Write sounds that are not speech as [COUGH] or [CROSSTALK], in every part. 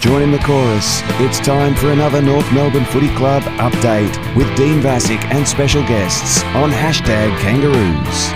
Join in the chorus. It's time for another North Melbourne Footy Club update with Dean Vasick and special guests on hashtag Kangaroos.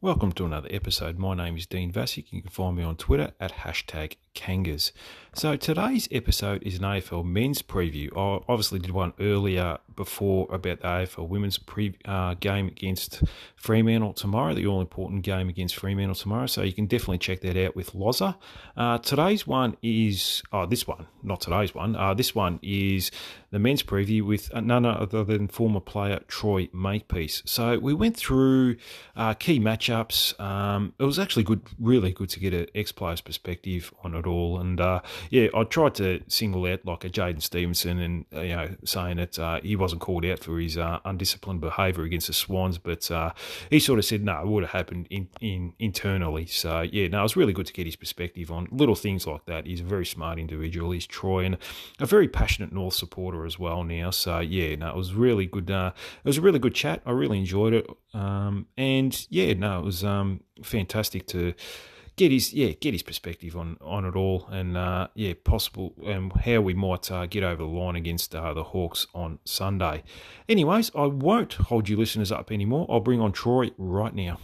Welcome to another episode. My name is Dean Vasick. You can find me on Twitter at hashtag Kangas. So today's episode is an AFL men's preview. I obviously did one earlier before about the AFL women's pre, uh, game against Fremantle tomorrow, the all important game against Fremantle tomorrow. So you can definitely check that out with Loza. Uh, today's one is, oh, this one, not today's one. Uh, this one is the men's preview with none other than former player Troy Makepeace. So we went through uh, key matchups. Um, it was actually good, really good to get an ex player's perspective on it all. And uh, yeah, I tried to single out like a Jaidyn Stephenson and, uh, you know, saying that uh, he wasn't called out for his uh, undisciplined behaviour against the Swans, but uh, he sort of said, no, it would have happened in, in internally. So yeah, no, it was really good to get his perspective on little things like that. He's a very smart individual. He's Troy and a very passionate North supporter as well now. So yeah, no, it was really good. Uh, it was a really good chat. I really enjoyed it. Um, and yeah, no, it was um, fantastic to get his yeah get his perspective on on it all, and uh, yeah, possible and um, how we might uh, get over the line against uh, the Hawks on Sunday. Anyways, I won't hold you listeners up anymore. I'll bring on Troy right now.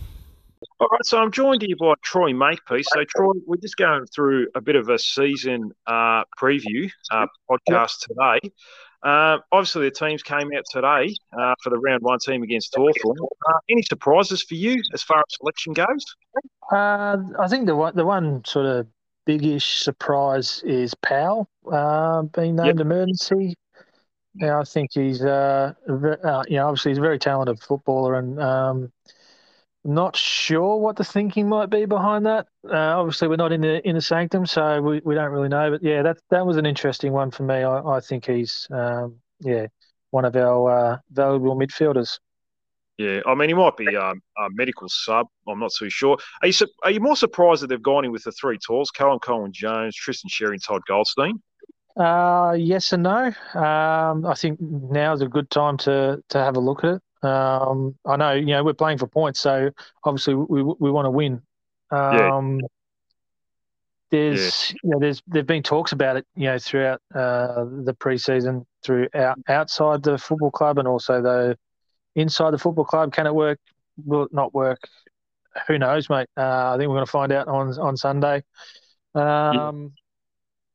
All right, so I'm joined here by Troy Makepeace. So, Troy, we're just going through a bit of a season uh, preview uh, podcast today. Uh, obviously, the teams came out today uh, for the round one team against Hawthorn. Uh, any surprises for you as far as selection goes? Uh, I think the one, the one sort of biggish surprise is Powell uh, being named yep. emergency. Yeah, I think he's, uh, you know, obviously he's a very talented footballer and um, not sure what the thinking might be behind that. Uh, obviously, we're not in the in the sanctum, so we, we don't really know. But yeah, that that was an interesting one for me. I, I think he's um, yeah one of our uh, valuable midfielders. Yeah, I mean he might be um, a medical sub. I'm not too sure. Are you are you more surprised that they've gone in with the three talls: Callum Coleman Jones, Tristan Xerri, and Todd Goldstein? Uh, yes and no. Um, I think now is a good time to to have a look at it. Um, I know, you know, we're playing for points, so obviously we we want to win. Um, yeah. There's, yeah. you know, there's there've been talks about it, you know, throughout uh, the preseason, through out, outside the football club, and also the inside the football club. Can it work? Will it not work? Who knows, mate? Uh, I think we're going to find out on on Sunday. Um,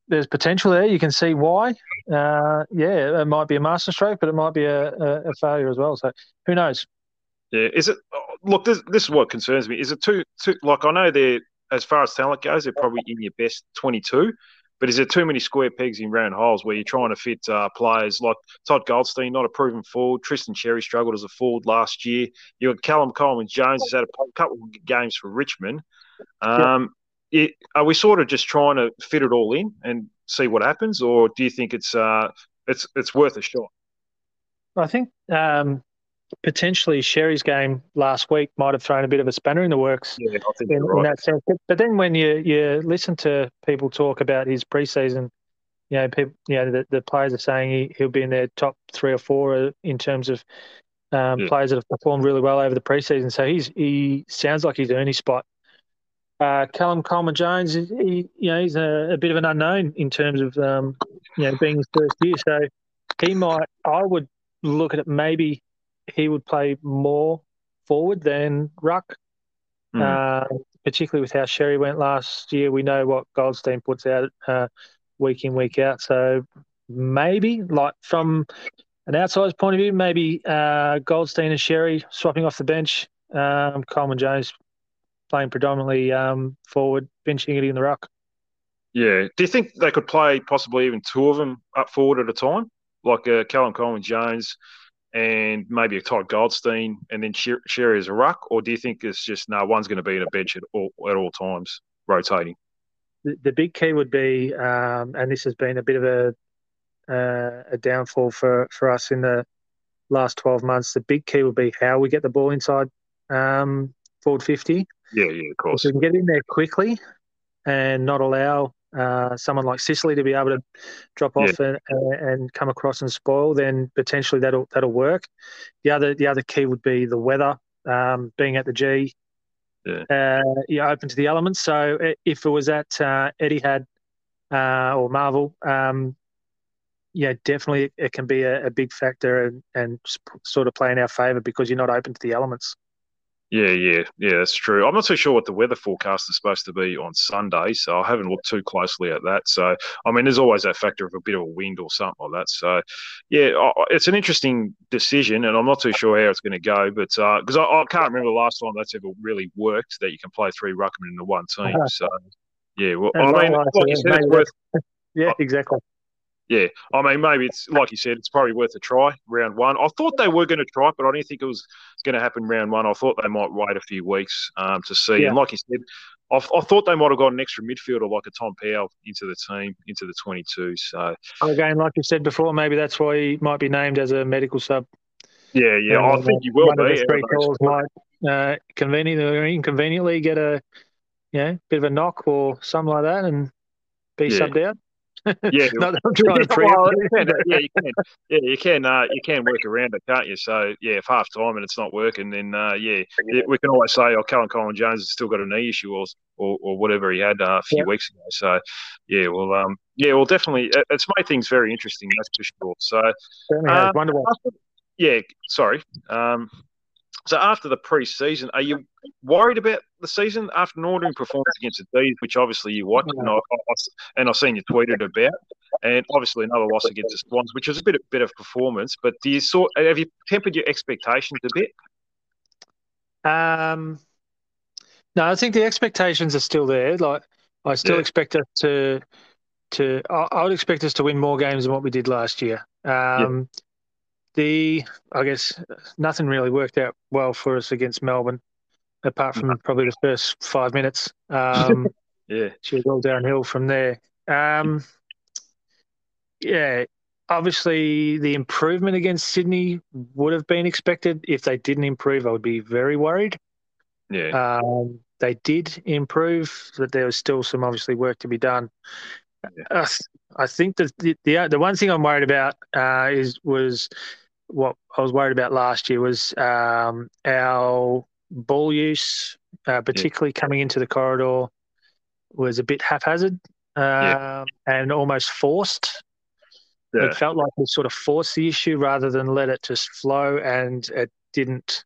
there's potential there. You can see why. Uh, yeah, it might be a masterstroke, but it might be a, a, a, failure as well. So who knows? Yeah, is it? Look, this this is what concerns me. Is it too too? Like I know they're as far as talent goes, they're probably in your best twenty-two. But is there too many square pegs in round holes where you're trying to fit uh, players like Todd Goldstein, not a proven forward? Tristan Xerri struggled as a forward last year. You got Callum Coleman Jones has had a couple of games for Richmond. Um, it, are we sort of just trying to fit it all in and see what happens, or do you think it's uh, it's it's worth a shot? I think um, potentially Xerri's game last week might have thrown a bit of a spanner in the works. Yeah, in, right. in that sense. But, then when you you listen to people talk about his preseason, you know, people, you know, the, the players are saying he, he'll be in their top three or four uh, in terms of um, yeah. players that have performed really well over the preseason. So he's he sounds like he's earned his spot uh, Callum Coleman Jones, he, you know, he's a, a, bit of an unknown in terms of, um, you know, being his first year. So he might, I would look at it. Maybe he would play more forward than ruck, mm. uh, particularly with how Xerri went last year. We know what Goldstein puts out uh, week in week out. So maybe, like from an outsider's point of view, maybe uh, Goldstein and Xerri swapping off the bench. Um, Coleman Jones playing predominantly um, forward, benching it in the ruck. Yeah. Do you think they could play possibly even two of them up forward at a time, like uh, Callum Coleman Jones and maybe a Todd Goldstein and then Xerri as a ruck, or do you think it's just no one's going to be in a bench at all at all times, rotating? The, the big key would be, um, and this has been a bit of a uh, a downfall for for us in the last twelve months. The big key would be how we get the ball inside um, forward fifty. Yeah, yeah, of course. If we can get in there quickly and not allow uh, someone like Sicily to be able to drop off yeah. and, and come across and spoil, then potentially that'll that'll work. The other the other key would be the weather. Um, being at the G, yeah. Uh, yeah, open to the elements. So if it was at uh, Etihad uh, or Marvel, um, yeah, definitely it can be a, a big factor and, and sort of play in our favour because you're not open to the elements. Yeah, yeah, yeah, that's true. I'm not too sure what the weather forecast is supposed to be on Sunday, so I haven't looked too closely at that. So, I mean, there's always that factor of a bit of a wind or something like that. So, yeah, it's an interesting decision, and I'm not too sure how it's going to go, but because uh, I, I, can't remember the last time that's ever really worked that you can play three ruckmen in the one team. So, yeah, well, I mean, like said, it's worth. [LAUGHS] Yeah, exactly yeah, I mean, maybe it's like you said, it's probably worth a try round one. I thought they were going to try, but I didn't think it was going to happen round one. I thought they might wait a few weeks um, to see. Yeah. And like you said, I, I, thought they might have got an extra midfielder like a Tom Powell into the team, into the 22. So again, like you said before, maybe that's why he might be named as a medical sub. Yeah, yeah, I think he will one be. Of the three calls might uh, conveniently or inconveniently get a, you know, bit of a knock or something like that, and be yeah. subbed out. Yeah, [LAUGHS] Not I'm trying to well, you can, yeah, you can. [LAUGHS] Yeah, you can. Uh, you can work around it, can't you? So yeah, if half time and it's not working, then uh, yeah, we can always say, "Oh, Callum Coleman Jones has still got a knee issue," or or, or whatever he had uh, a few weeks ago. So yeah, well, um, yeah, well, definitely, it's made things very interesting. That's for sure. So uh, wonderful. Yeah, sorry. Um, so after the pre-season, are you worried about the season after an ordering performance against the D's, which obviously you watched and, I, I, and I've seen you tweeted about, and obviously another loss against the Swans, which was a bit bit of performance. But do you sort have you tempered your expectations a bit? Um, no, I think the expectations are still there. Like I still yeah. expect us to to I, I, would expect us to win more games than what we did last year. Um, yeah the I guess nothing really worked out well for us against Melbourne, apart from probably the first five minutes. Um, [LAUGHS] yeah, she was all downhill from there. Um, yeah, obviously the improvement against Sydney would have been expected. If they didn't improve, I would be very worried. Yeah, um, they did improve, but there was still some obviously work to be done. Yeah. Uh, I think that the, the the one thing I'm worried about uh, is was what I was worried about last year was um, our ball use, uh, particularly yeah. coming into the corridor, was a bit haphazard uh, yeah. Um, and almost forced. Yeah. It felt like we sort of forced the issue rather than let it just flow, and it didn't.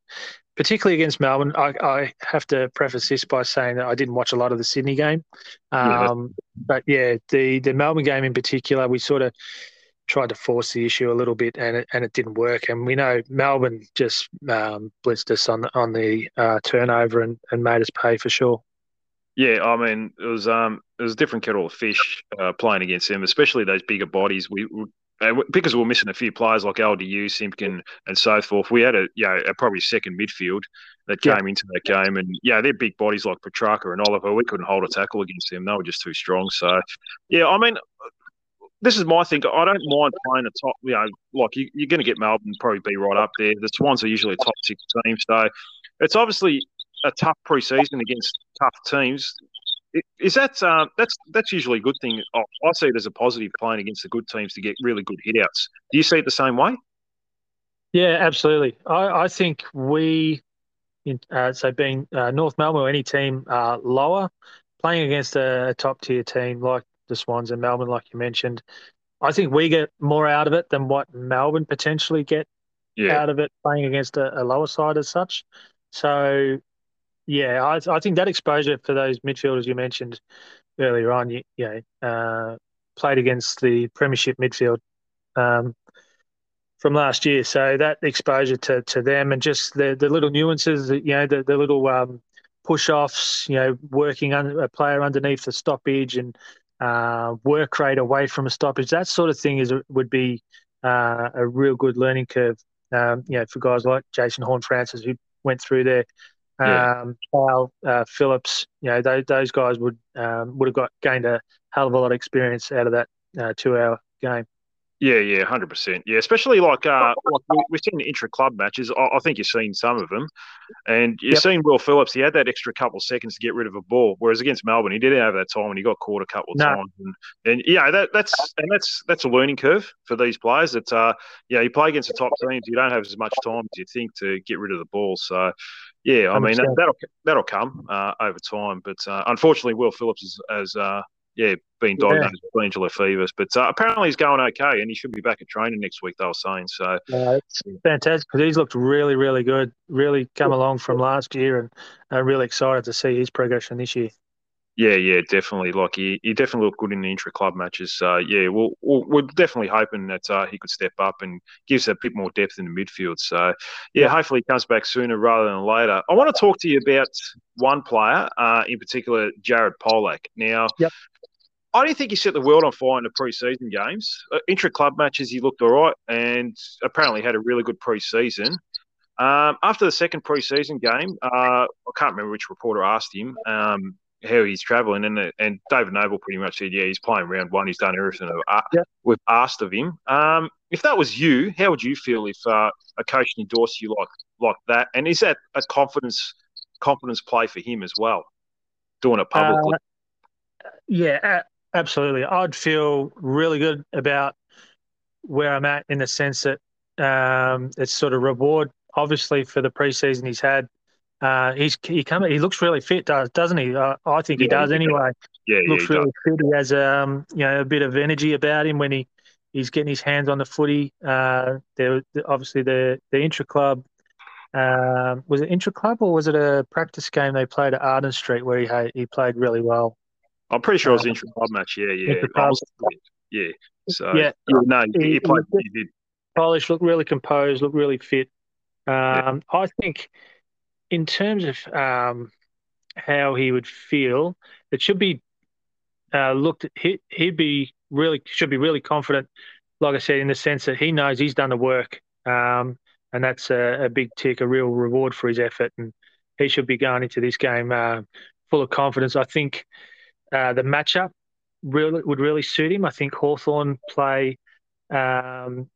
Particularly against Melbourne, I, I have to preface this by saying that I didn't watch a lot of the Sydney game, um, but yeah, the the Melbourne game in particular, we sort of tried to force the issue a little bit, and it, and it didn't work. And we know Melbourne just um, blitzed us on the, on the uh, turnover and, and made us pay for sure. Yeah, I mean it was um it was a different kettle of fish uh, playing against them, especially those bigger bodies. We, we because we were missing a few players like LDU, Simpkin, and so forth. We had a you know a probably second midfield that came yeah. into that game, and yeah, they're big bodies like Petracca and Oliver. We couldn't hold a tackle against them; they were just too strong. So, yeah, I mean, this is my thing. I don't mind playing a top, you know, like you, are going to get Melbourne probably be right up there. The Swans are usually a top six team, so it's obviously a tough preseason against tough teams. Is that uh, that's that's usually a good thing? I see it as a positive playing against the good teams to get really good hitouts. Do you see it the same way? Yeah, absolutely. I, I think we, uh, so being uh, North Melbourne or any team uh, lower, playing against a, a top tier team like the Swans and Melbourne, like you mentioned. I think we get more out of it than what Melbourne potentially get yeah. out of it playing against a, a, lower side as such. So, yeah, I, I, think that exposure for those midfielders you mentioned earlier on, you, you know, uh, played against the Premiership midfield um, from last year. So that exposure to, to them and just the, the little nuances, you know, the, the little um, push offs, you know, working under a player underneath the stoppage and uh, work rate away from a stoppage. That sort of thing is would be uh, a real good learning curve. Um, you know, for guys like Jason Horne-Francis who went through there, um, Kyle uh, Phillips. You know, those, those guys would um, would have got gained a hell of a lot of experience out of that uh, two-hour game. Yeah, yeah, hundred percent. Yeah, especially like uh, like we, we've seen intra club matches. I, I, think you've seen some of them, and you've yep. seen Will Phillips. He had that extra couple of seconds to get rid of a ball, whereas against Melbourne, he didn't have that time, and he got caught a couple of no. times. And, and yeah, that, that's and that's that's a learning curve for these players. That uh, yeah, you play against the top teams, you don't have as much time as you think to get rid of the ball. So Yeah, I mean that, will that'll come uh, over time, but uh, unfortunately, Will Phillips is, has, has yeah been diagnosed yeah. with glandular fevers, but apparently he's going okay, and he should be back at training next week. They were saying so. it's fantastic because he's looked really, really good, really come along from last year, and I'm really excited to see his progression this year. Yeah, yeah, definitely. Like he, he definitely looked good in the intra club matches. So yeah, we'll, we we are definitely hoping that uh, he could step up and gives a bit more depth in the midfield. So yeah, hopefully he comes back sooner rather than later. I want to talk to you about one player, uh, in particular, Jared Polec. Now, yep. I don't think he set the world on fire in the preseason games. Uh, intra club matches, he looked all right, and apparently had a really good preseason. Um, after the second preseason game, uh, I can't remember which reporter asked him. Um, how he's travelling, and and David Noble pretty much said, yeah, he's playing round one. He's done everything uh, yeah. we've asked of him. Um, if that was you, how would you feel if uh, a coach endorsed you like like that? And is that a confidence confidence play for him as well, doing it publicly? Uh, yeah, absolutely. I'd feel really good about where I'm at in the sense that um, it's sort of reward, obviously, for the preseason he's had uh, he's he come he looks really fit, does doesn't he? Uh, I think yeah, he does anyway. Yeah, looks yeah, really does. fit. He has um you know a bit of energy about him when he he's getting his hands on the footy. Uh, there obviously the the intra club. Um, was it intra club or was it a practice game they played at Arden Street where he he played really well? I'm pretty sure it was uh, intra club match. Yeah, yeah, yeah. So yeah, yeah no, he, he played. He did. Polec looked really composed, looked really fit. Um, I think in terms of um, how he would feel, it should be uh, looked. He, he'd be really should be really confident. Like I said, in the sense that he knows he's done the work, um, and that's a, a, big tick, a real reward for his effort, and he should be going into this game uh, full of confidence. I think uh, the matchup really would really suit him. I think Hawthorn play um,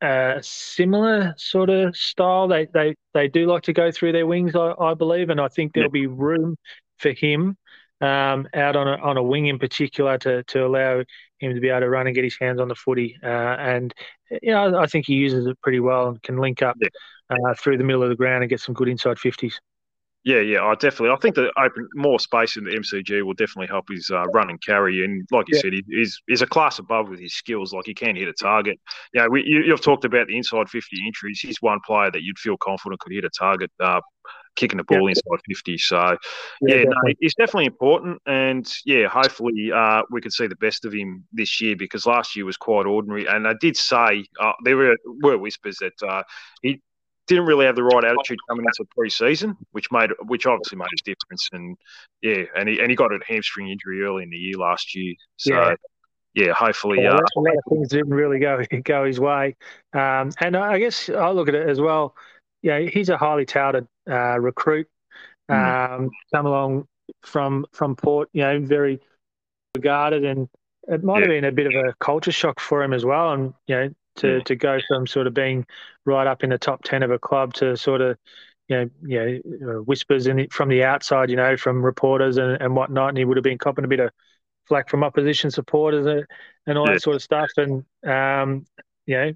a similar sort of style. They they they do like to go through their wings, I, I believe, and I think there'll be room for him um, out on a on a wing in particular to to allow him to be able to run and get his hands on the footy. Uh, and you know, I think he uses it pretty well and can link up uh, through the middle of the ground and get some good inside fifties. Yeah, yeah, I definitely. I think that open more space in the MCG will definitely help his uh, run and carry. And like you yeah. said, he, he's he's a class above with his skills. Like he can hit a target. Yeah, you know, you, have talked about the inside fifty entries. He's one player that you'd feel confident could hit a target. Uh, kicking the ball yeah. inside 50. So, yeah, yeah no, he's definitely important. And yeah, hopefully uh, we could see the best of him this year because last year was quite ordinary. And I did say uh, there were, were whispers that uh, he didn't really have the right attitude coming into pre-season, which made which obviously made a difference. And yeah, and he and he got a hamstring injury early in the year last year. So yeah, yeah hopefully, yeah, uh, a lot of things didn't really go [LAUGHS] go his way. Um, and I guess I look at it as well. Yeah, he's a highly touted uh, recruit. Mm. Um, come along from from Port, you know, very regarded, and it might yeah. have been a bit of a culture shock for him as well. And you know, to, yeah. to go from sort of being right up in the top 10 of a club to sort of, you know, you know whispers in from the outside, you know, from reporters and, and whatnot. And he would have been copping a bit of flack from opposition supporters and, and all yeah. that sort of stuff. And, um, you know,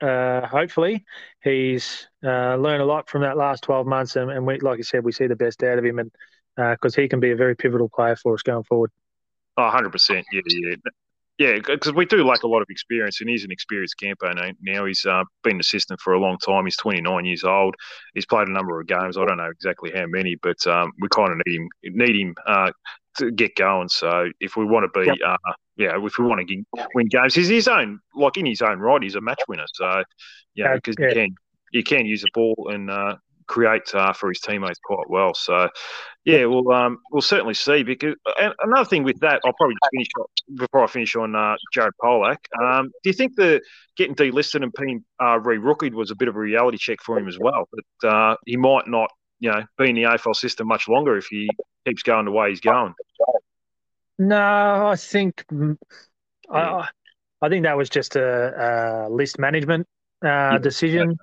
uh, hopefully he's uh, learned a lot from that last 12 months. And, and we, like I said, we see the best out of him and because uh, he can be a very pivotal player for us going forward. Oh, 100%. Yeah, yeah. Yeah, because we do like a lot of experience, and he's an experienced camper now. He's uh, been an assistant for a long time. He's 29 years old. He's played a number of games. I don't know exactly how many, but um, we kind of need him need him uh, to get going. So if we want to be, yep. uh, yeah, if we want to win games, he's his own like in his own right. He's a match winner. So yeah, because yeah. you can you can use the ball and uh, create uh, for his teammates quite well. So, yeah, we'll um, we'll certainly see. Because and another thing with that, I'll probably finish before I finish on uh, Jared Polec. Um, do you think the getting delisted and being uh, re-rookied was a bit of a reality check for him as well? That uh, he might not, you know, be in the AFL system much longer if he keeps going the way he's going. No, I think yeah. I, I think that was just a, a list management uh, yeah. decision.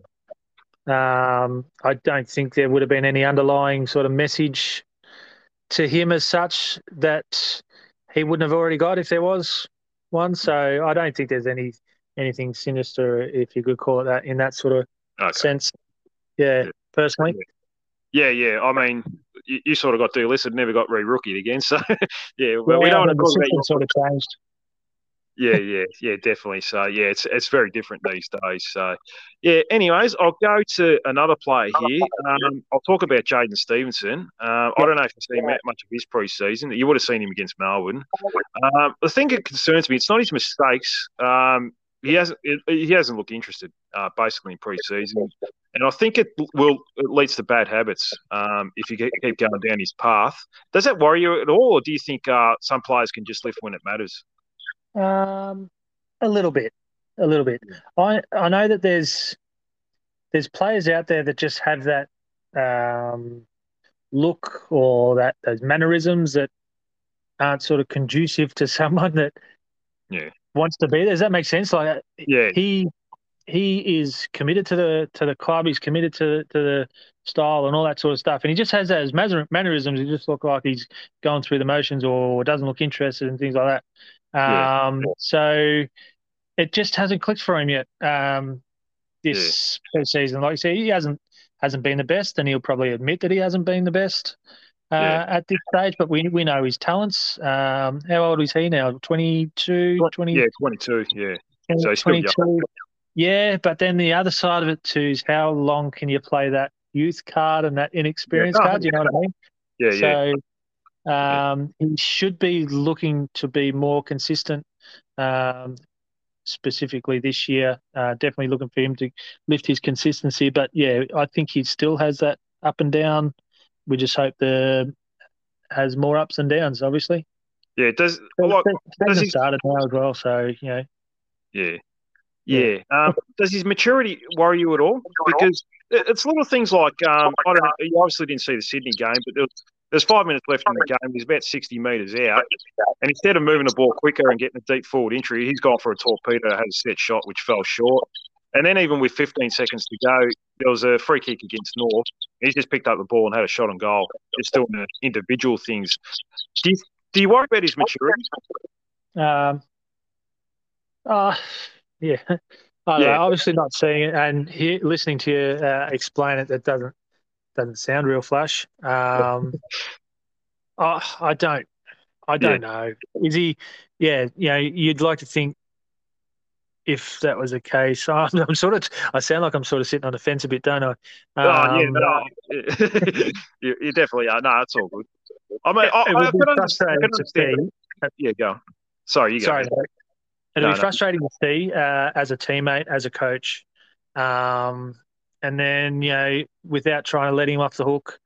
Um, I don't think there would have been any underlying sort of message to him as such that he wouldn't have already got if there was one. So I don't think there's any anything sinister, if you could call it that, in that sort of okay. sense. Yeah, yeah, personally. Yeah, yeah. I mean, you, you sort of got delisted, never got re-rookied again. So [LAUGHS] yeah, but yeah, we don't want to talk about your... sort of changed. Yeah, yeah, yeah, definitely. So yeah, it's it's very different these days. So yeah. Anyways, I'll go to another player here. Um, I'll talk about Jaidyn Stephenson. Uh, I don't know if you've seen much of his preseason. You would have seen him against Melbourne. Um, the thing that concerns me, it's not his mistakes. Um, he hasn't he hasn't looked interested uh, basically in preseason, and I think it will it leads to bad habits um, if you keep going down his path. Does that worry you at all, or do you think uh, some players can just lift when it matters? Um, a little bit, a little bit. I I know that there's there's players out there that just have that um, look or that those mannerisms that aren't sort of conducive to [LAUGHS] someone that yeah wants to be there. Does that make sense? Like, yeah, he he is committed to the to the club. He's committed to to the style and all that sort of stuff. And he just has those mannerisms. He just look like he's going through the motions or doesn't look interested and things like that. Um, yeah. So it just hasn't clicked for him yet. Um, this yeah. season, like you say, he hasn't hasn't been the best, and he'll probably admit that he hasn't been the best uh, yeah. at this stage, but we we know his talents. Um, how old is he now? 22, 20? Yeah, 22, yeah. So he's 22. Yeah, but then the other side of it too is how long can you play that youth card and that inexperienced yeah. card? Do you know what I mean? Yeah, yeah. So um, he should be looking to be more consistent, um, specifically this year. Uh, definitely looking for him to lift his consistency. But yeah, I think he still has that up and down we just hope the has more ups and downs. Obviously. Yeah. Does like, does he started now as well? So you know. Yeah. Yeah. Um, does his maturity worry you at all? Because it's little things like um, I don't know. You obviously didn't see the Sydney game, but there was, there's five minutes left in the game. He's about 60 metres out. And instead of moving the ball quicker and getting a deep forward entry, he's gone for a torpedo, had a set shot, which fell short. And then even with 15 seconds to go, there was a free kick against North. He just picked up the ball and had a shot on goal. Just doing the individual things. Do you, do you worry about his maturity? Um, uh, yeah. [LAUGHS] I yeah. Know, obviously not seeing it and he, listening to you uh, explain it, that doesn't doesn't sound real flash. Um, [LAUGHS] oh, I don't, I don't yeah. know. Is he? Yeah, you know, you'd like to think if that was the case. [LAUGHS] I'm, I'm, sort of, I sound like I'm sort of sitting on the fence a bit, don't I? Um, oh, yeah, um, no, [LAUGHS] you, you, definitely are. No, it's all good. I mean, I, I, I can understand. I understand. Yeah, go. Sorry, you go. Sorry, it'll no, be frustrating to see uh, as a teammate, as a coach, um, and then you know, without trying to let him off the hook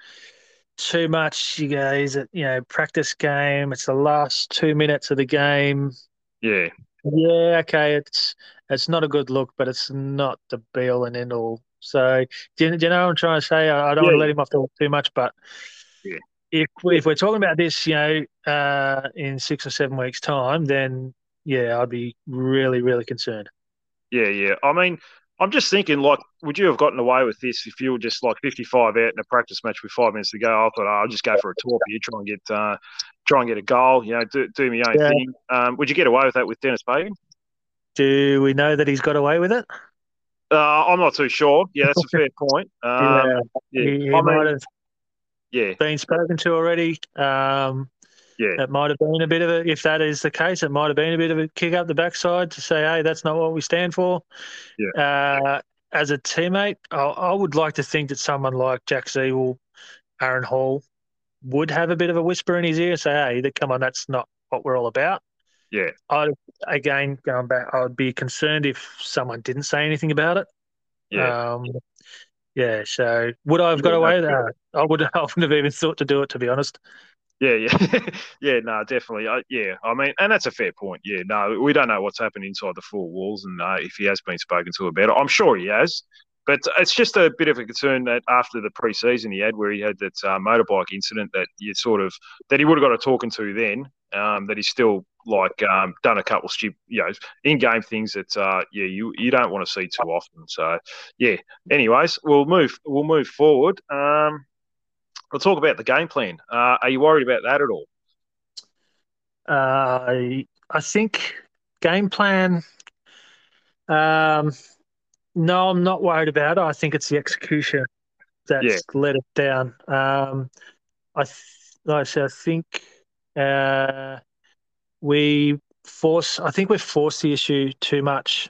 too much. You go, is it you know practice game? It's the last two minutes of the game. Yeah. Yeah, okay, it's it's not a good look, but it's not the be all and end all. So, do you, do you know what I'm trying to say? I, I don't yeah. want to let him off the hook too much, but yeah. if we, if we're talking about this, you know, uh, in six or seven weeks' time, then yeah, I'd be really, really concerned. Yeah, yeah. I mean, I'm just thinking, like, would you have gotten away with this if you were just like 55 out in a practice match with five minutes to go? I thought oh, I'll just go for a tour here, try and get uh, try and get a goal, you know, do, do my own yeah. thing. Um, would you get away with that with Dennis Pagan? Do we know that he's got away with it? Uh, I'm not too sure. Yeah, that's a [LAUGHS] fair point. Um, yeah, yeah. He, he might have yeah. been spoken to already. Um, yeah, it might have been a bit of a. If that is the case, it might have been a bit of a kick up the backside to say, "Hey, that's not what we stand for." Yeah. Uh, as a teammate, I, I, would like to think that someone like Jack Ziebell, Aaron Hall, would have a bit of a whisper in his ear, say, "Hey, come on, that's not what we're all about." Yeah. I again going back, I would be concerned if someone didn't say anything about it. Yeah. Um, yeah. So would I have got away with that? I would. [LAUGHS] I wouldn't have even thought to do it, to be honest. Yeah, yeah, [LAUGHS] yeah. No, definitely. Uh, yeah, I mean, and that's a fair point. Yeah, no, we don't know what's happened inside the four walls, and uh, if he has been spoken to about it, I'm sure he has. But it's just a bit of a concern that after the preseason he had, where he had that uh, motorbike incident, that you sort of that he would have got a talking to then. Um, that he's still like um, done a couple of stupid, you know, in-game things that uh, yeah you you don't want to see too often. So yeah. Anyways, we'll move we'll move forward. Um, we'll talk about the game plan. Uh, are you worried about that at all? Uh, I think game plan. Um, no, I'm not worried about it. I think it's the execution. that's yeah. let us down. Um, I like I said, I think uh, we force. I think we force the issue too much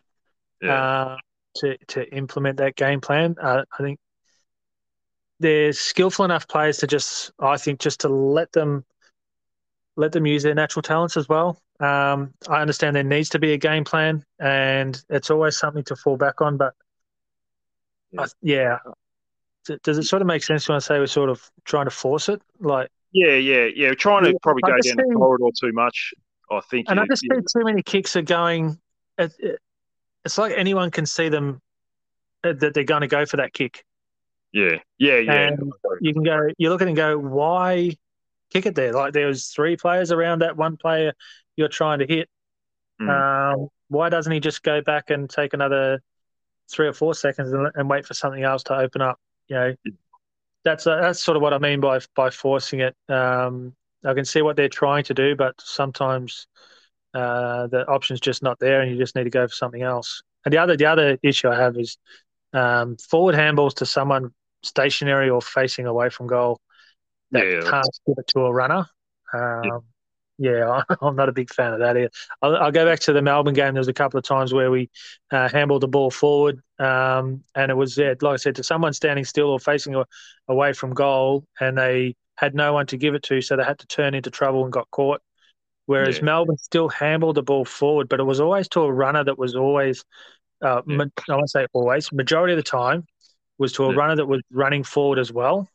yeah. uh, to to implement that game plan. Uh, I think they're skillful enough players to just. I think just to let them let them use their natural talents as well. Um, I understand there needs to be a game plan, and it's always something to fall back on. But yeah, I, yeah. does it sort of make sense when I say we're sort of trying to force it? Like, yeah, yeah, yeah, trying to probably go down the corridor too much. I think, and I just yeah. think too many kicks are going. It, it, it's like anyone can see them uh, that they're going to go for that kick. Yeah, yeah, yeah. And you can go. You look at it and go, why kick it there? Like there was three players around that one player you're trying to hit. Mm. Um, why doesn't he just go back and take another three or four seconds and, and wait for something else to open up? You know, that's uh, that's sort of what I mean by by forcing it. Um, I can see what they're trying to do, but sometimes uh, the option's just not there, and you just need to go for something else. And the other the other issue I have is um, forward handballs to someone stationary or facing away from goal that yeah, can't give it to a runner. Um, yeah yeah, [LAUGHS] I'm not a big fan of that either. I'll, I'll, go back to the Melbourne game. There was a couple of times where we uh, handled the ball forward, um, and it was yeah, like I said, to someone standing still or facing a, away from goal, and they had no one to give it to, so they had to turn into trouble and got caught. Whereas yeah. Melbourne still handled the ball forward, but it was always to a runner that was always, uh, ma- I won't say always, majority of the time, was to a yeah. runner that was running forward as well.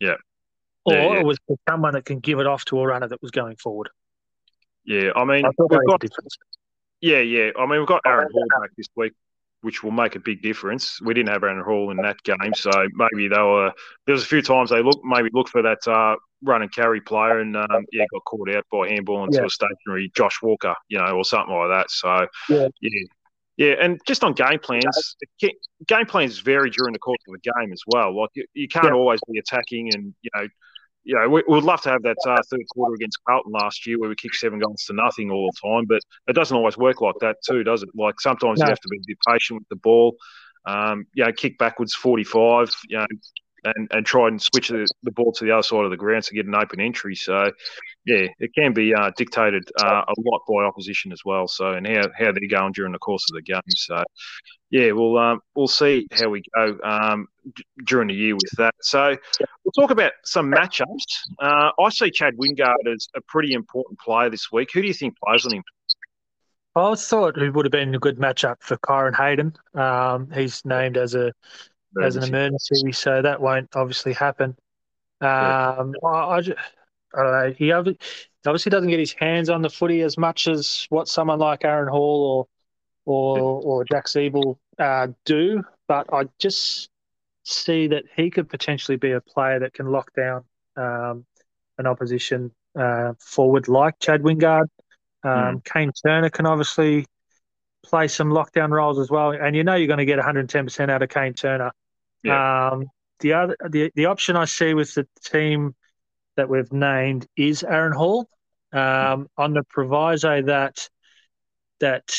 Yeah. Or it was someone that can give it off to a runner that was going forward. Yeah, I mean, I we've got, yeah, yeah. I mean, we've got Aaron Hall back this week, which will make a big difference. We didn't have Aaron Hall in that game, so maybe they were. There was a few times they look maybe look for that uh, run and carry player, and um, yeah, got caught out by handball into yeah. a stationary Josh Walker, you know, or something like that. So yeah. yeah. Yeah, and just on game plans, game plans vary during the course of the game as well. Like you, you can't yeah. always be attacking and you know you know, we, would love to have that uh, third quarter against Carlton last year where we kicked seven goals to nothing all the time, but it doesn't always work like that too, does it? Like sometimes no. you have to be a bit patient with the ball. Um, you know, kick backwards 45, you know, and, and try and switch the, the ball to the other side of the ground to get an open entry. So, yeah, it can be uh, dictated uh, a lot by opposition as well. So, and how, how they're going during the course of the game. So, yeah, we'll um, we'll see how we go um, d- during the year with that. So we'll talk about some matchups. Uh, I see Chad Wingard as a pretty important player this week. Who do you think plays on him? I thought it would have been a good matchup for Kyron Hayden. Um, he's named as a. as an emergency, so that won't obviously happen. Um, yeah. I, I, just, I, don't know. He obviously doesn't get his hands on the footy as much as what someone like Aaron Hall or or or Jack Ziebell uh, do, but I just see that he could potentially be a player that can lock down um, an opposition uh, forward like Chad Wingard. Um, mm. Kane Turner can obviously play some lockdown roles as well, and you know you're going to get 110% out of Kane Turner. Yeah. Um, the other the, the option I see with the team that we've named is Aaron Hall um, on the proviso that that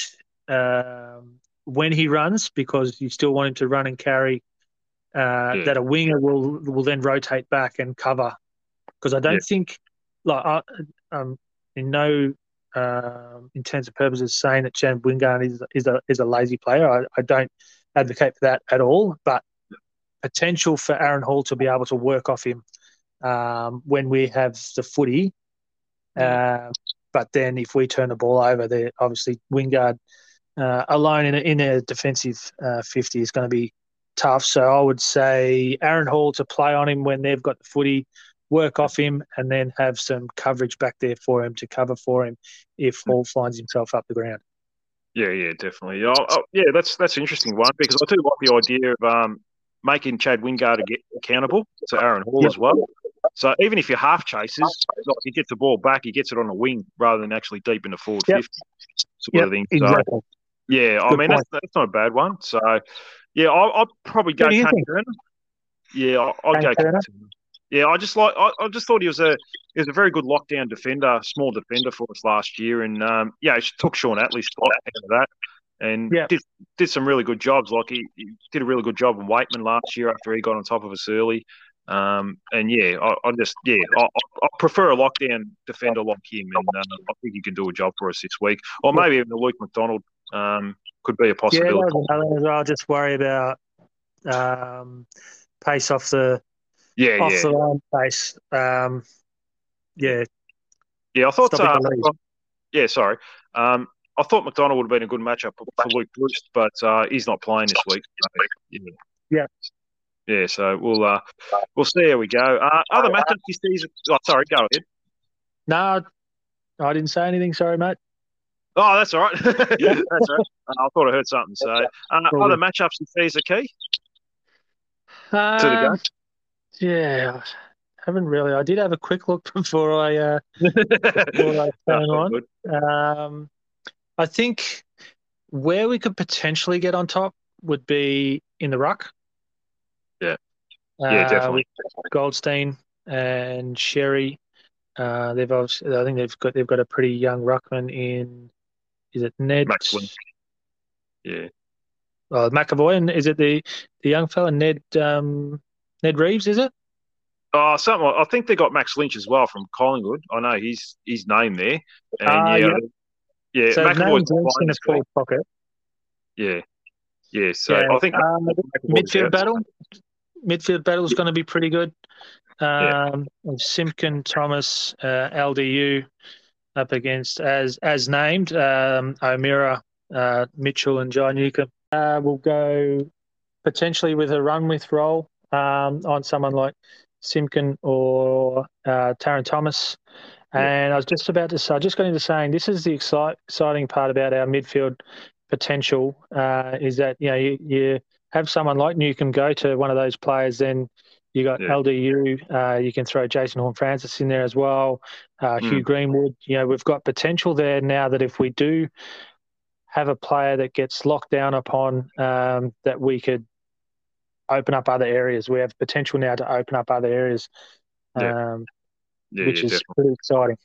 um, when he runs, because you still want him to run and carry, uh, yeah. that a winger will will then rotate back and cover. Because I don't yeah. think, like, I, um, in no um, intents and purposes, saying that Chad Wingard is is a is a lazy player. I, I don't advocate for that at all. But potential for Aaron Hall to be able to work off him um, when we have the footy. Uh, but then if we turn the ball over, there obviously Wingard uh, alone in a, in a defensive uh, 50 is going to be tough. So I would say Aaron Hall to play on him when they've got the footy, work off him, and then have some coverage back there for him to cover for him if hmm. Hall finds himself up the ground. Yeah, yeah, definitely. Oh, oh, yeah, that's that's an interesting one because I do like the idea of um, making Chad Wingard accountable to Aaron Hall yep. as well. So even if you're half chases, he gets the ball back, he gets it on the wing rather than actually deep in the forward yep. 50 sort yep, of thing. So, exactly. Yeah, I mean that's, that's, not a bad one. So yeah, I'll, I'll probably go Kane Turner. Yeah, I'll, I'll go Turner. Yeah, I just like I, I, just thought he was a he was a very good lockdown defender, small defender for us last year, and um, yeah, it took Shaun Atley's spot out of that. And yep. did did some really good jobs. Like he, he, did a really good job in Wakeman last year after he got on top of us early. Um, and yeah, I, I, just yeah, I, I, prefer a lockdown defender like him, and uh, I think he can do a job for us this week, or maybe even Luke McDonald um, could be a possibility. Yeah, I'll just worry about um, pace off the yeah off yeah. the line pace. Um, yeah, yeah. I thought. Uh, yeah, sorry. Um, I thought McDonald would have been a good matchup for Luke Breust, but uh, he's not playing this week. So, yeah. yeah. Yeah, so we'll uh, we'll see how we go. Uh, other matchups this season. Oh, sorry, go ahead. No, I didn't say anything. Sorry, mate. Oh, that's all right. [LAUGHS] that's all right. Uh, I thought I heard something. So, uh, other matchups this season, key uh, to the game. Um, yeah, I haven't really. I did have a quick look [LAUGHS] before I uh, [LAUGHS] before I came on. Um, I think where we could potentially get on top would be in the ruck. Yeah. Yeah, uh, definitely. Goldstein and Xerri. Uh, they've obviously, I think they've got they've got a pretty young ruckman in. Is it Ned? Maxwell. Yeah. Oh, McEvoy, and is it the the young fella Ned um, Ned Reeves? Is it? Oh, something. I think they got Max Lynch as well from Collingwood. I know he's his name there. And uh, yeah, yeah, yeah so McEvoy's in a full pocket. Yeah, yeah. So yeah, I think um, midfield battle midfield battle is going to be pretty good. Um, yeah. Simpkin, Thomas, uh, LDU up against as as named um, O'Meara, uh, Mitchell, and John Newcombe. Uh, we'll go potentially with a run with role um, on someone like Simpkin or uh, Thomas. And I was just about to say, I just got into saying this is the excite, exciting part about our midfield potential uh, is that you know you, you have someone like Newcombe go to one of those players, then you got yeah. LDU. Uh, you can throw Jason Horne-Francis in there as well. Uh, mm. Hugh Greenwood. You know, we've got potential there now that if we do have a player that gets locked down upon, um, that we could open up other areas. We have potential now to open up other areas, yeah. Um, yeah, which is definitely. pretty exciting.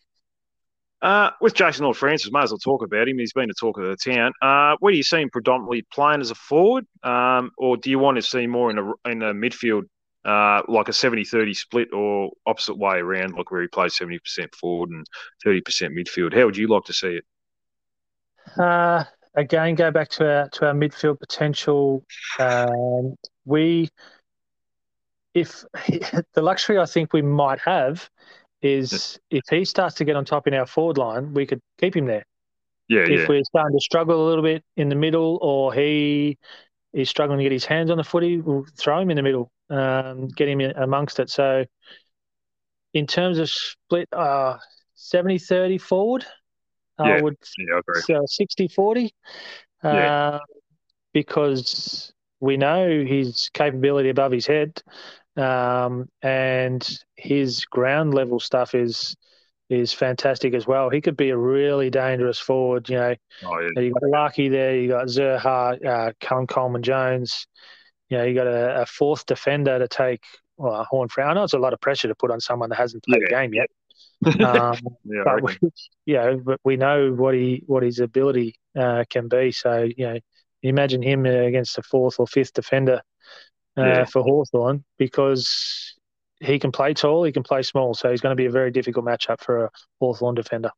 Uh, with Jason Horne-Francis, may as well talk about him. He's been a talk of the town. Uh, where do you see him predominantly playing as a forward, um, or do you want to see more in a in a midfield, uh, like a 70-30 split, or opposite way around, like where he plays seventy percent forward and thirty percent midfield? How would you like to see it? Uh, again, go back to our to our midfield potential. Um, we, if [LAUGHS] the luxury I think we might have is if he starts to get on top in our forward line, we could keep him there. Yeah, if yeah. we're starting to struggle a little bit in the middle, or he is struggling to get his hands on the footy, we'll throw him in the middle, um, get him amongst it. So, in terms of split, uh, 70 30 forward, yeah. I would yeah, I 60 40. Yeah. Uh, because we know his capability above his head um, and his ground level stuff is is fantastic as well. He could be a really dangerous forward. You know, oh, yeah. you got Larkey there, you got Xerri, uh, Callum Coleman Jones. You know, you got a, a fourth defender to take. Well, Horne I know it's a lot of pressure to put on someone that hasn't played yeah. a game yet. [LAUGHS] Um, yeah, but we, you know, but we know what he what his ability uh, can be. So you know, imagine him against a fourth or fifth defender uh, yeah. for Hawthorn because he can play tall, he can play small. So he's going to be a very difficult matchup for a Hawthorn defender.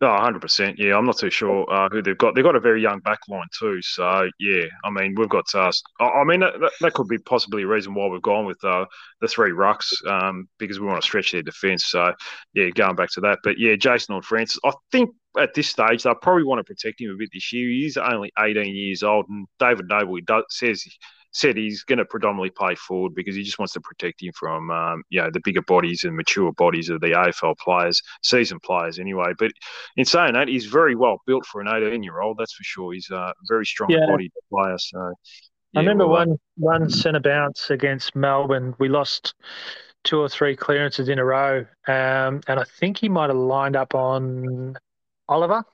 Oh, 100%. Yeah, I'm not too sure uh, who they've got. They've got a very young backline too. So, yeah, I mean, we've got. Uh, I mean, that, that could be possibly a reason why we've gone with uh, the three rucks um, because we want to stretch their defence. So, yeah, going back to that. But, yeah, Jason Horne-Francis, I think at this stage, they'll probably want to protect him a bit this year. He's only 18 years old, and David Noble does, says said he's going to predominantly play forward because he just wants to protect him from um, you know the bigger bodies and mature bodies of the AFL players, seasoned players anyway. But in saying that, he's very well built for an 18 year old. That's for sure. He's a very strong yeah. bodied player. So yeah, I remember well, one one centre bounce against Melbourne. We lost two or three clearances in a row, um, and I think he might have lined up on Oliver.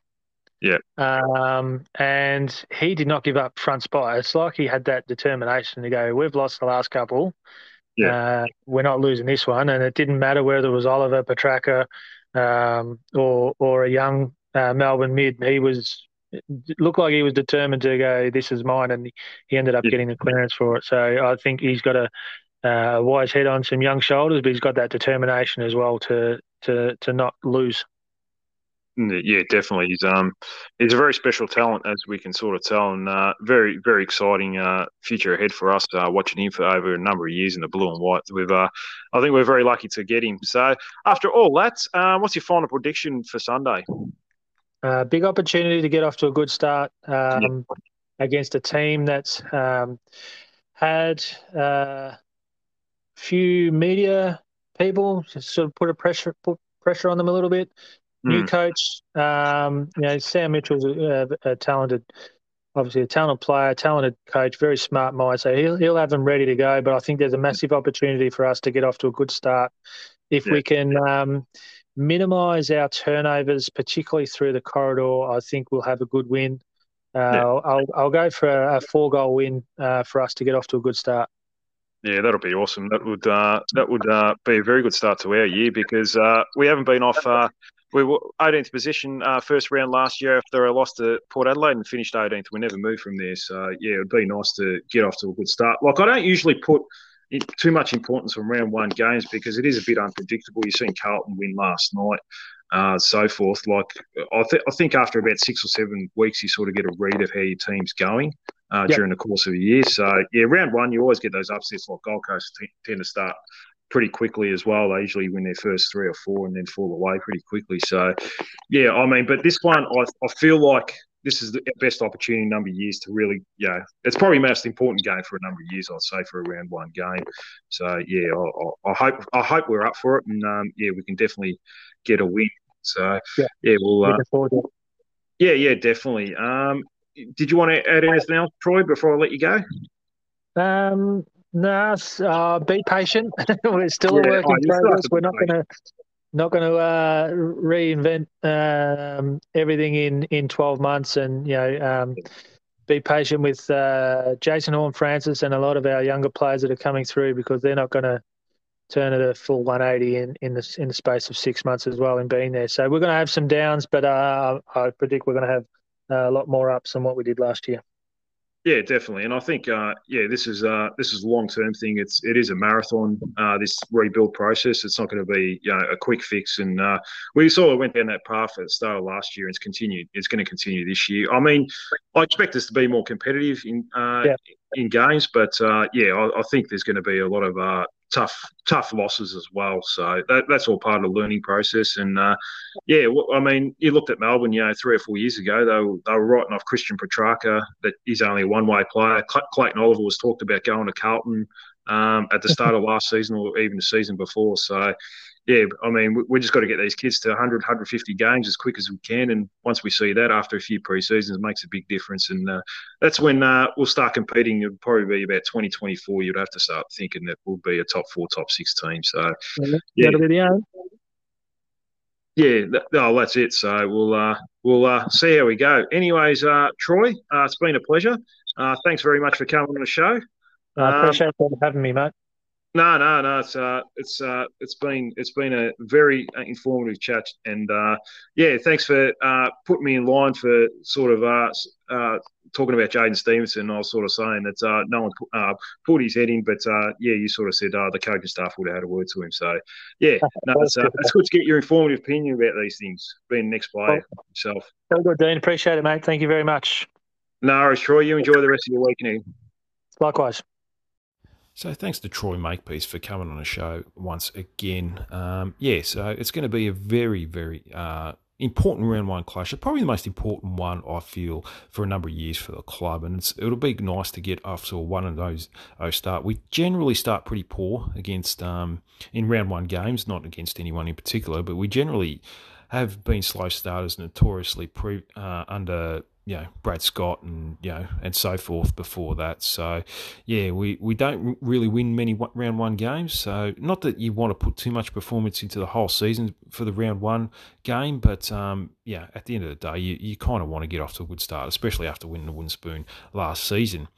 Yeah. Um, and he did not give up front spot. It's like he had that determination to go, we've lost the last couple. Yeah. Uh, we're not losing this one. And it didn't matter whether it was Oliver, Petracca, um, or, or a young uh, Melbourne mid. He was looked like he was determined to go. This is mine, and he ended up yeah. getting the clearance for it. So I think he's got a, a wise head on some young shoulders, but he's got that determination as well to to to not lose. Yeah, definitely. He's um he's a very special talent, as we can sort of tell, and uh, very very exciting uh, future ahead for us. Uh, watching him for over a number of years in the blue and white, we've uh, I think we're very lucky to get him. So after all that, uh, what's your final prediction for Sunday? Uh, big opportunity to get off to a good start um, yeah. against a team that's um, had a uh, few media people sort of put a pressure put pressure on them a little bit. New mm. coach, um, you know, Sam Mitchell's a, a, talented, obviously a talented player, talented coach, very smart mind. So he'll he'll have them ready to go. But I think there's a massive opportunity for us to get off to a good start if yeah. we can um, minimise our turnovers, particularly through the corridor. I think we'll have a good win. Uh, yeah. I'll I'll go for a, a four goal win uh, for us to get off to a good start. Yeah, that'll be awesome. That would uh, that would uh, be a very good start to our year because uh, we haven't been off uh, we were 18th position uh, first round last year after a loss to Port Adelaide and finished 18th. We never moved from there. So, yeah, it'd be nice to get off to a good start. Like, I don't usually put too much importance on round one games because it is a bit unpredictable. You've seen Carlton win last night, uh, so forth. Like, I, th- I think after about six or seven weeks, you sort of get a read of how your team's going. Uh, yep. During the course of the year, so yeah, round one you always get those upsets. Like Gold Coast t- tend to start pretty quickly as well. They usually win their first three or four and then fall away pretty quickly. So, yeah, I mean, but this one, I, I feel like this is the best opportunity in a number of years to really, yeah, it's probably the most important game for a number of years, I'd say, for a round one game. So, yeah, I, I hope I hope we're up for it, and um, yeah, we can definitely get a win. So, yeah, yeah we'll. Uh, yeah, yeah, definitely. Um, did you want to add anything else, Troy, before I let you go? Um, no, uh, be patient. [LAUGHS] We're still yeah, a work in progress. We're not going to not going to uh, reinvent um, everything in in 12 months, and you know, um, be patient with uh, Jason Horne-Francis and a lot of our younger players that are coming through because they're not going to turn it a full 180 in in the in the space of six months as well in being there. So we're going to have some downs, but uh, I predict we're going to have a lot more ups than what we did last year. Yeah, definitely, and I think uh, yeah, this is uh, this is a long term thing. It's it is a marathon. Uh, this rebuild process. It's not going to be you know a quick fix. And uh, we sort of went down that path at the start of last year. and It's continued. It's going to continue this year. I mean, I expect us to be more competitive in uh, yeah. in games, but uh, yeah, I, I, think there's going to be a lot of tough tough losses as well. So that, that's all part of the learning process. And uh, yeah, I mean, you looked at Melbourne, you know, three or four years ago, they were, they were writing off Christian Petracca that he's only a one way player. Clayton Oliver was talked about going to Carlton um, at the start of last season or even the season before. So yeah, I mean, we, we just got to get these kids to 100, 150 games as quick as we can. And once we see that after a few pre-seasons, it makes a big difference. And uh, that's when uh, we'll start competing. It'll probably be about 2024. You'd have to start thinking that we'll be a top four, top six team. So, yeah. yeah. That, oh, that's it. So we'll uh, we'll uh, see how we go. Anyways, uh, Troy, uh, it's been a pleasure. Uh, thanks very much for coming on the show. I appreciate um, having me, mate. No, no, no. It's uh, it's uh, it's been it's been a very uh, informative chat, and uh, yeah, thanks for uh, putting me in line for sort of uh, uh, talking about Jaidyn Stephenson. I was sort of saying that uh, no one put, uh, put his head in, but uh, yeah, you sort of said uh, the coaching staff would have had a word to him. So yeah, [LAUGHS] no, it's, uh, it's good to get your informative opinion about these things. Being next player yourself. Very good, Dean. Appreciate it, mate. Thank you very much. No, Troy. You enjoy the rest of your weekend. Likewise. So thanks to Troy Makepeace for coming on the show once again. Um, yeah, so it's going to be a very, very uh, important round one clash. Probably the most important one I feel for a number of years for the club, and it'll be nice to get off to one of those those start. We generally start pretty poor against um, in round one games, not against anyone in particular, but we generally have been slow starters notoriously pre, uh, under you know Brad Scott and you know and so forth before that. So yeah, we we don't really win many round one games. So not that you want to put too much performance into the whole season for the round one game, but um, yeah, at the end of the day, you, you kind of want to get off to a good start, especially after winning the wooden spoon last season.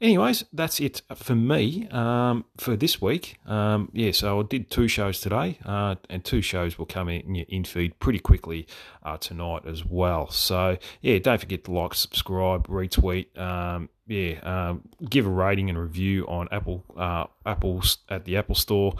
Anyways, that's it for me um, for this week. Um, yeah, so I did two shows today, uh, and two shows will come in your in feed pretty quickly uh, tonight as well. So yeah, don't forget to like, subscribe, retweet. Um, yeah, um, give a rating and review on Apple uh, Apple's at the Apple Store.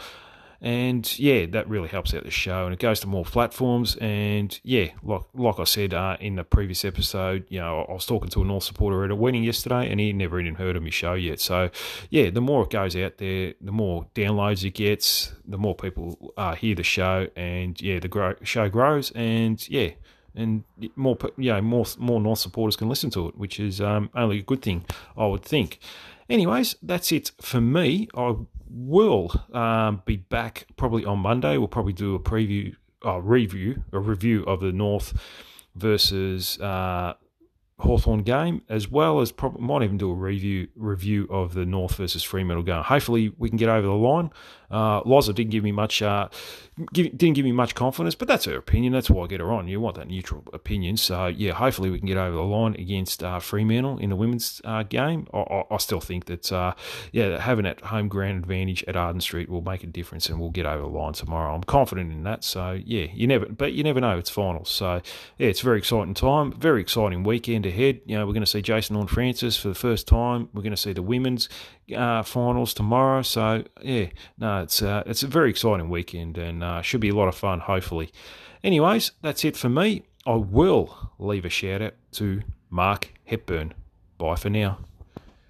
And yeah, that really helps out the show, and it goes to more platforms. And yeah, like like I said uh, in the previous episode, you know, I was talking to a North supporter at a wedding yesterday, and he never even heard of my show yet. So yeah, the more it goes out there, the more downloads it gets, the more people uh, hear the show, and yeah, the grow, show grows, and yeah and more you know more more North supporters can listen to it, which is um, only a good thing, I would think. Anyways, that's it for me. I will um, be back probably on Monday. We'll probably do a preview, uh, review, a review of the North versus uh, Hawthorn game, as well as probably might even do a review review of the North versus Fremantle game. Hopefully, we can get over the line. Uh, Loza didn't give me much, uh, give, didn't give me much confidence, but that's her opinion. That's why I get her on. You want that neutral opinion. So yeah, hopefully we can get over the line against uh, Fremantle in the women's uh, game. I, I, I, still think that uh, yeah, having that home ground advantage at Arden Street will make a difference, and we'll get over the line tomorrow. I'm confident in that. So yeah, you never, but you never know. It's finals. So yeah, it's a very exciting time, very exciting weekend ahead. You know, we're going to see Jason Horne-Francis for the first time. We're going to see the women's uh, finals tomorrow. So yeah, no, it's uh, it's a very exciting weekend and uh, should be a lot of fun. Hopefully. Anyways, that's it for me. I will leave a shout out to Mark Hepburn. Bye for now.